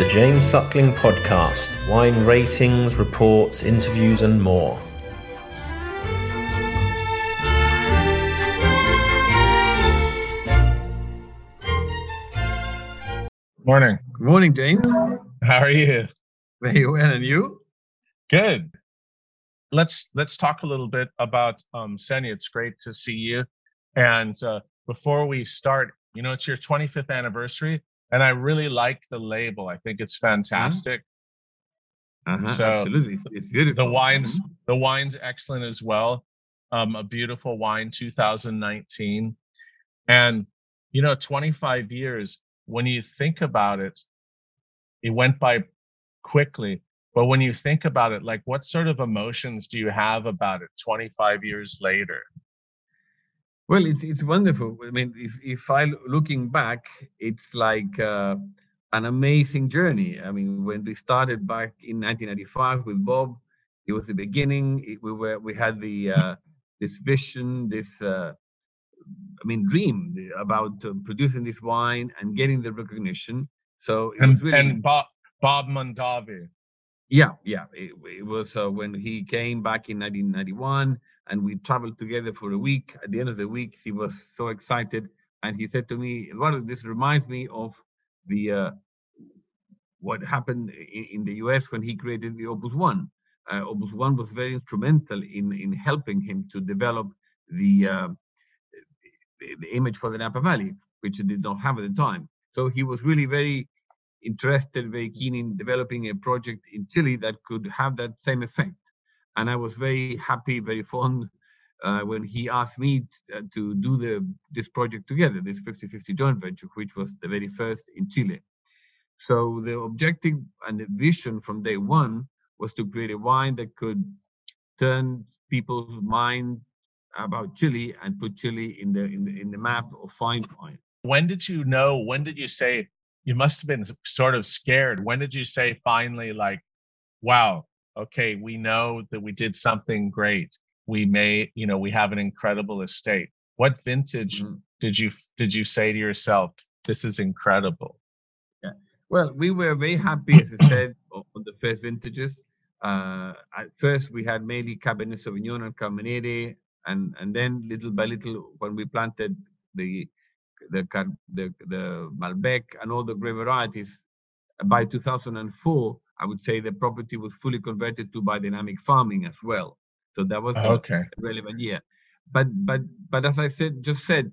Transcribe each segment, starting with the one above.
The James Suckling Podcast wine ratings, reports, interviews, and more. Morning. Good morning, James. How are you? Very well, and you? Good. Let's let's talk a little bit about um, Seña. It's great to see you. And uh, before we start, you know, it's your 25th anniversary, and I really like the label. I think it's fantastic. Uh-huh, So, absolutely, it's, it's beautiful. The wines, Mhm. the wine's excellent as well. Um, a beautiful wine, 2019, and you know, 25 years. When you think about it, it went by quickly. But when you think about it, like what sort of emotions do you have about it 25 years later? Well, it's it's wonderful. I mean, if if I looking back, it's like uh, an amazing journey. I mean, when we started back in 1995 with Bob, it was the beginning. It, we were we had the uh, this vision, this uh, I mean dream about uh, producing this wine and getting the recognition. So it And, was really and Bob, Bob Mondavi. Yeah, yeah. It, it was uh, when he came back in 1991, and we traveled together for a week. At the end of the week, he was so excited, and he said to me, "Eduardo, this reminds me of the uh, what happened in, in the U.S. when he created the Opus One. Uh, Opus One was very instrumental in in helping him to develop the uh, the, the image for the Napa Valley, which he did not have at the time. So he was really very interested, very keen in developing a project in Chile that could have that same effect. And I was very happy, very fond uh, when he asked me t- uh, to do the this project together, this 50-50 joint venture, which was the very first in Chile. So the objective and the vision from day one was to create a wine that could turn people's mind about Chile and put Chile in the in the, in the map of fine wine. When did you know? When did you say you must have been sort of scared? When did you say finally, like, wow, okay, we know that we did something great. We may, you know, we have an incredible estate. What vintage Mhm. did you did you say to yourself, this is incredible? Yeah. Well, we were very happy, as I said, on the first vintages. Uh, at first, we had mainly Cabernet Sauvignon and Carmenere, and and then little by little, when we planted the the the, the Malbec and all the grape varieties, by 2004, I would say the property was fully converted to biodynamic farming as well. So that was a Okay. relevant year. But but but as I said, just said,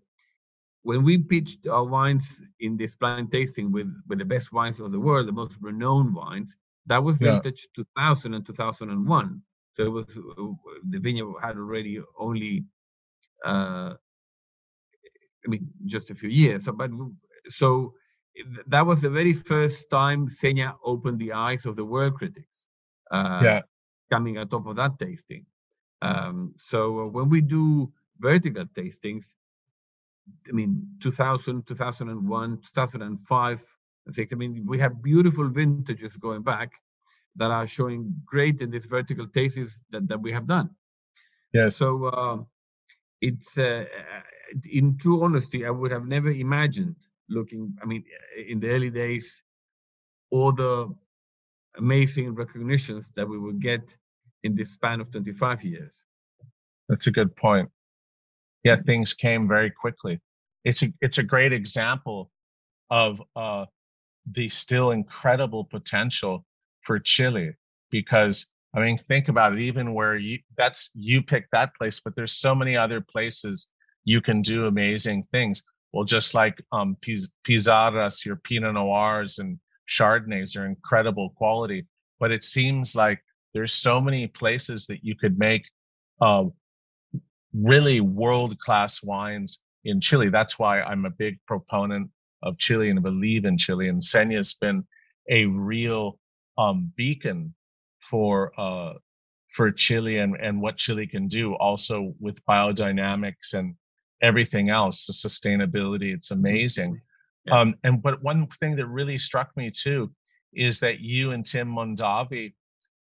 when we pitched our wines in this blind tasting with with the best wines of the world, the most renowned wines, that was Yeah. vintage 2000 and 2001. So it was the vineyard had already only, uh, I mean, just a few years. So, but so that was the very first time Seña opened the eyes of the world critics. Uh, Yeah. coming on top of that tasting. Um, so uh, when we do vertical tastings, I mean, 2000, 2001, 2005, and six, I mean, we have beautiful vintages going back that are showing great in these vertical tastings that, that we have done. Yeah. So uh, it's, uh, in true honesty, I would have never imagined looking, I mean, in the early days, all the amazing recognitions that we would get in this span of 25 years. That's a good point. Yeah, things came very quickly. It's a it's a great example of uh, the still incredible potential for Chile because I mean think about it even where you that's you pick that place but there's so many other places you can do amazing things. Well just like um Piz- Pizarras your Pinot Noirs and Chardonnays are incredible quality but it seems like there's so many places that you could make uh, really world class wines in Chile. That's why I'm a big proponent of Chile and believe in Chile. And Seña's been a real um, beacon for uh, for Chile and, and what Chile can do also with biodynamics and everything else, the sustainability. It's amazing. Yeah. Um, and but one thing that really struck me too is that you and Tim Mondavi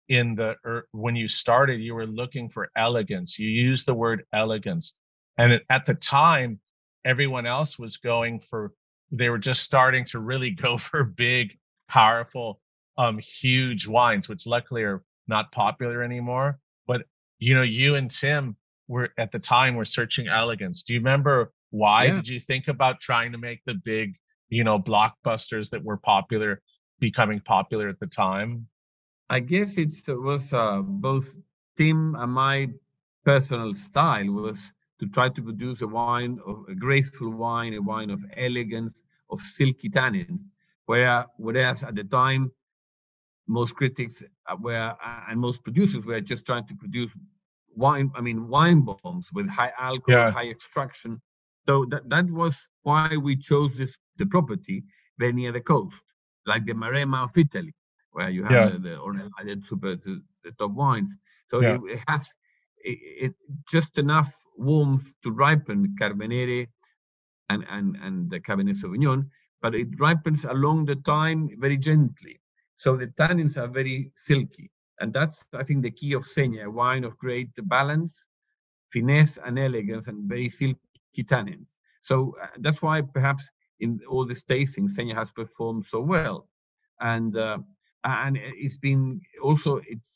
in the er, when you started you were looking for elegance you used the word elegance and it- at the time everyone else was going for they were just starting to really go for big powerful, um, huge wines, which luckily are not popular anymore. But you know, you and Tim were at the time were searching elegance. Do you remember why yeah. did you think about trying to make the big, you know, blockbusters that were popular becoming popular at the time? I guess it was uh, both Tim and my personal style was to try to produce a wine of a graceful wine, a wine of elegance, of silky tannins. Where, whereas at the time, most critics uh, were uh, and most producers were just trying to produce wine. I mean, wine bombs with high alcohol, yeah. high extraction. So that that was why we chose this the property very near the coast, like the Maremma of Italy, where you have yeah. the, the Ornellaia super the, the top wines. So yeah. it, it, has it, it, just enough warmth to ripen Carmenere and, and, and the Cabernet Sauvignon, but it ripens along the time very gently. So the tannins are very silky. And that's, I think, the key of Seña, a wine of great balance, finesse, and elegance, and very silky tannins. So uh, that's why perhaps in all the tastings, Seña has performed so well. And uh, and it's been also it's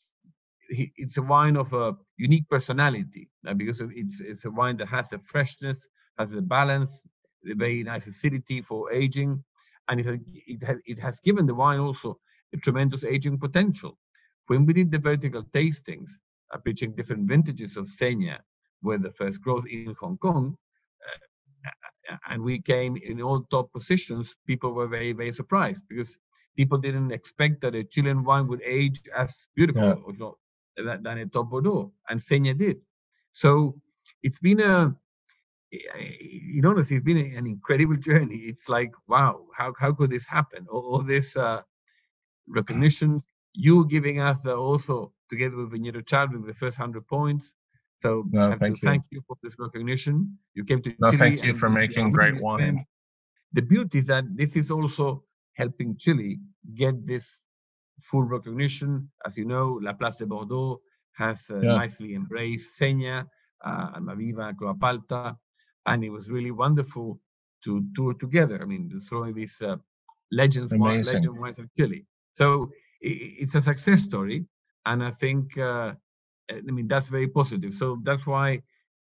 it's a wine of a unique personality uh, because it's it's a wine that has a freshness, has a balance, a very nice acidity for aging, and it has, it has, it has given the wine also a tremendous aging potential. When we did the vertical tastings, uh, pitching different vintages of Seña, where the first growth in Hong Kong, uh, and we came in all top positions, people were very very surprised because people didn't expect that a Chilean wine would age as beautiful yeah. than a Top Bordeaux, and Seña did. So it's been a, in honesty, it's been an incredible journey. It's like, wow, how how could this happen? All, all this uh, recognition, you giving us uh, also together with Viñedo Child with the first hundred points. So no, I have thank to you. thank you for this recognition. You came to no, Chile thank you for making great wine. The beauty is that this is also helping Chile get this full recognition. As you know, La Place de Bordeaux has uh, yeah. nicely embraced Seña, uh, Almaviva, Clos Apalta, and it was really wonderful to tour together. I mean, throwing these uh, legends, legend wines of Chile. So it's a success story, and I think uh, I mean that's very positive. So that's why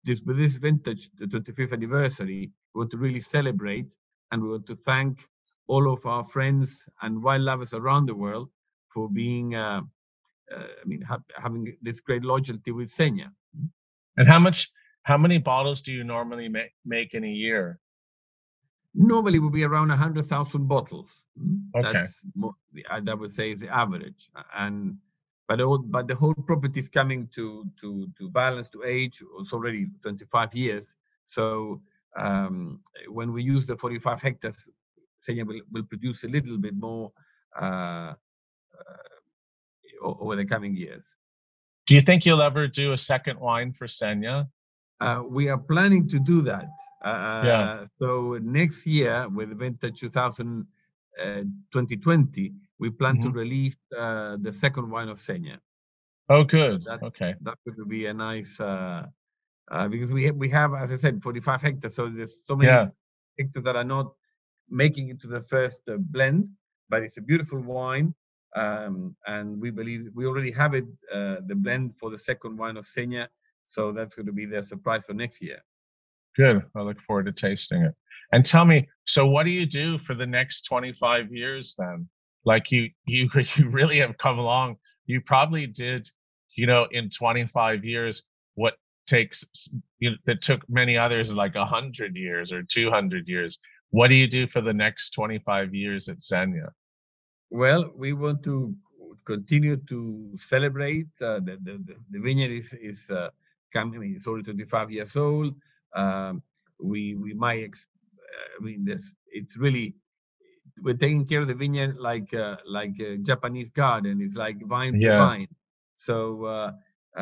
this with this vintage, the 25th anniversary, we want to really celebrate, and we want to thank all of our friends and wine lovers around the world for being, uh, uh, I mean, ha- having this great loyalty with Seña. And how much, how many bottles do you normally make, make in a year? Normally, would be around hundred thousand bottles. Okay. That's more, I would say is the average. And but all, but the whole property is coming to to to balance to age. It's already 25 years. So um, when we use the 45 hectares Seña will, will produce a little bit more uh, uh, over the coming years. Do you think you'll ever do a second wine for Seña? Uh, we are planning to do that. Uh, yeah. So next year, with vintage 2000, 2020, uh, we plan mm-hmm. to release uh, the second wine of Seña. Oh, good. That, okay. That would be a nice because we have, we have, as I said, 45 hectares. So there's so many yeah. hectares that are not making it to the first uh, blend, but it's a beautiful wine. Um, and we believe we already have it, uh, the blend for the second wine of Seña. So that's going to be the surprise for next year. Good. I look forward to tasting it. And tell me, so what do you do for the next 25 years then? Like you, you, you really have come along. You probably did, you know, in 25 years, what takes you know, that took many others like a hundred years or 200 years what do you do for the next 25 years at Seña? Well, we want to continue to celebrate. Uh, the, the, the vineyard is, is uh, coming, it's only 25 years old. Um, we we might, ex- uh, I mean, this, it's really, we're taking care of the vineyard like uh, like a Japanese garden. It's like vine yeah. to vine. So, uh,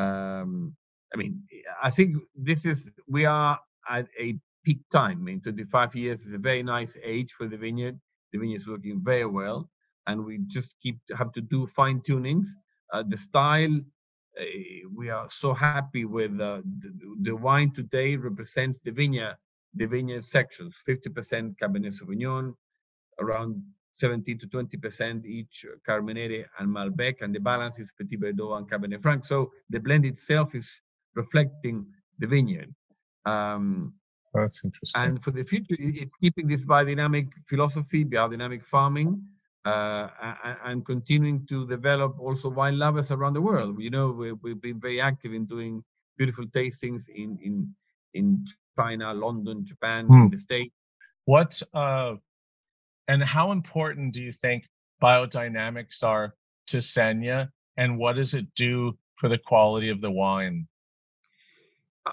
um, I mean, I think this is, we are at a peak time. I mean, 25 years is a very nice age for the vineyard. The vineyard is working very well, and we just keep have to do fine tunings. Uh, the style, we are so happy with uh, the, the, wine today represents the vineyard, the vineyard sections. 50% Cabernet Sauvignon, around 17 to 20 percent each Carmenere and Malbec, and the balance is Petit Verdot and Cabernet Franc. So the blend itself is reflecting the vineyard. Um, That's interesting. and for the future, it's keeping this biodynamic philosophy, biodynamic farming, uh, and continuing to develop also wine lovers around the world. You know, we, we've been very active in doing beautiful tastings in in in China, London, Japan, hmm. the States. What uh, and how important do you think biodynamics are to Seña, and what does it do for the quality of the wine?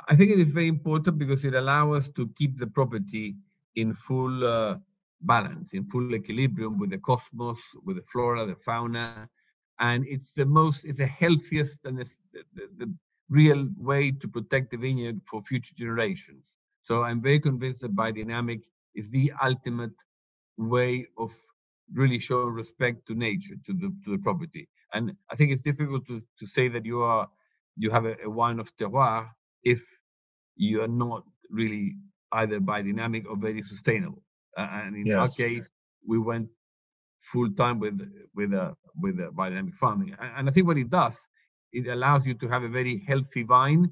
I think it is very important because it allows us to keep the property in full uh, balance, in full equilibrium with the cosmos, with the flora, the fauna, and it's the most, it's the healthiest and the, the, the real way to protect the vineyard for future generations. So I'm very convinced that biodynamic is the ultimate way of really showing respect to nature, to the to the property. And I think it's difficult to, to say that you are you have a, a wine of terroir if you are not really either biodynamic or very sustainable. And in yes. our case, we went full time with with a with a biodynamic farming. And, and I think what it does, it allows you to have a very healthy vine,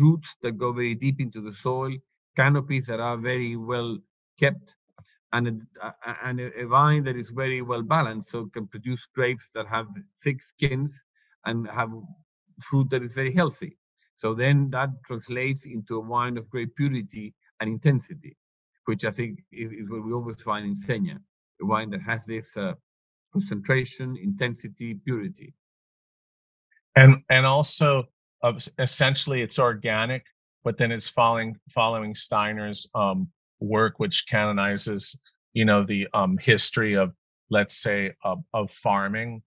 roots that go very deep into the soil, canopies that are very well kept, and a, and a vine that is very well balanced, so can produce grapes that have thick skins and have fruit that is very healthy. So then that translates into a wine of great purity and intensity, which I think is, is what we always find in Seña, a wine that has this uh, concentration, intensity, purity. And and also uh, essentially it's organic, but then it's following following Steiner's um, work, which canonizes you know the um, history of let's say of, of farming.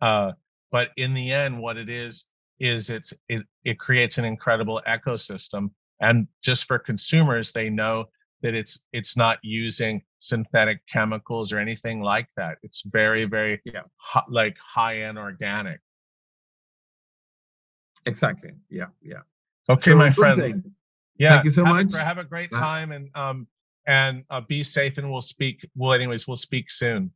Uh, but in the end, what it is is it's it, it creates an incredible ecosystem and just for consumers they know that it's it's not using synthetic chemicals or anything like that. It's very very yeah. hot, like high end organic. Exactly. Yeah yeah. Okay so, my friend. thing. yeah thank you so have much. a, have a great time and um and uh, be safe and we'll speak well anyways we'll speak soon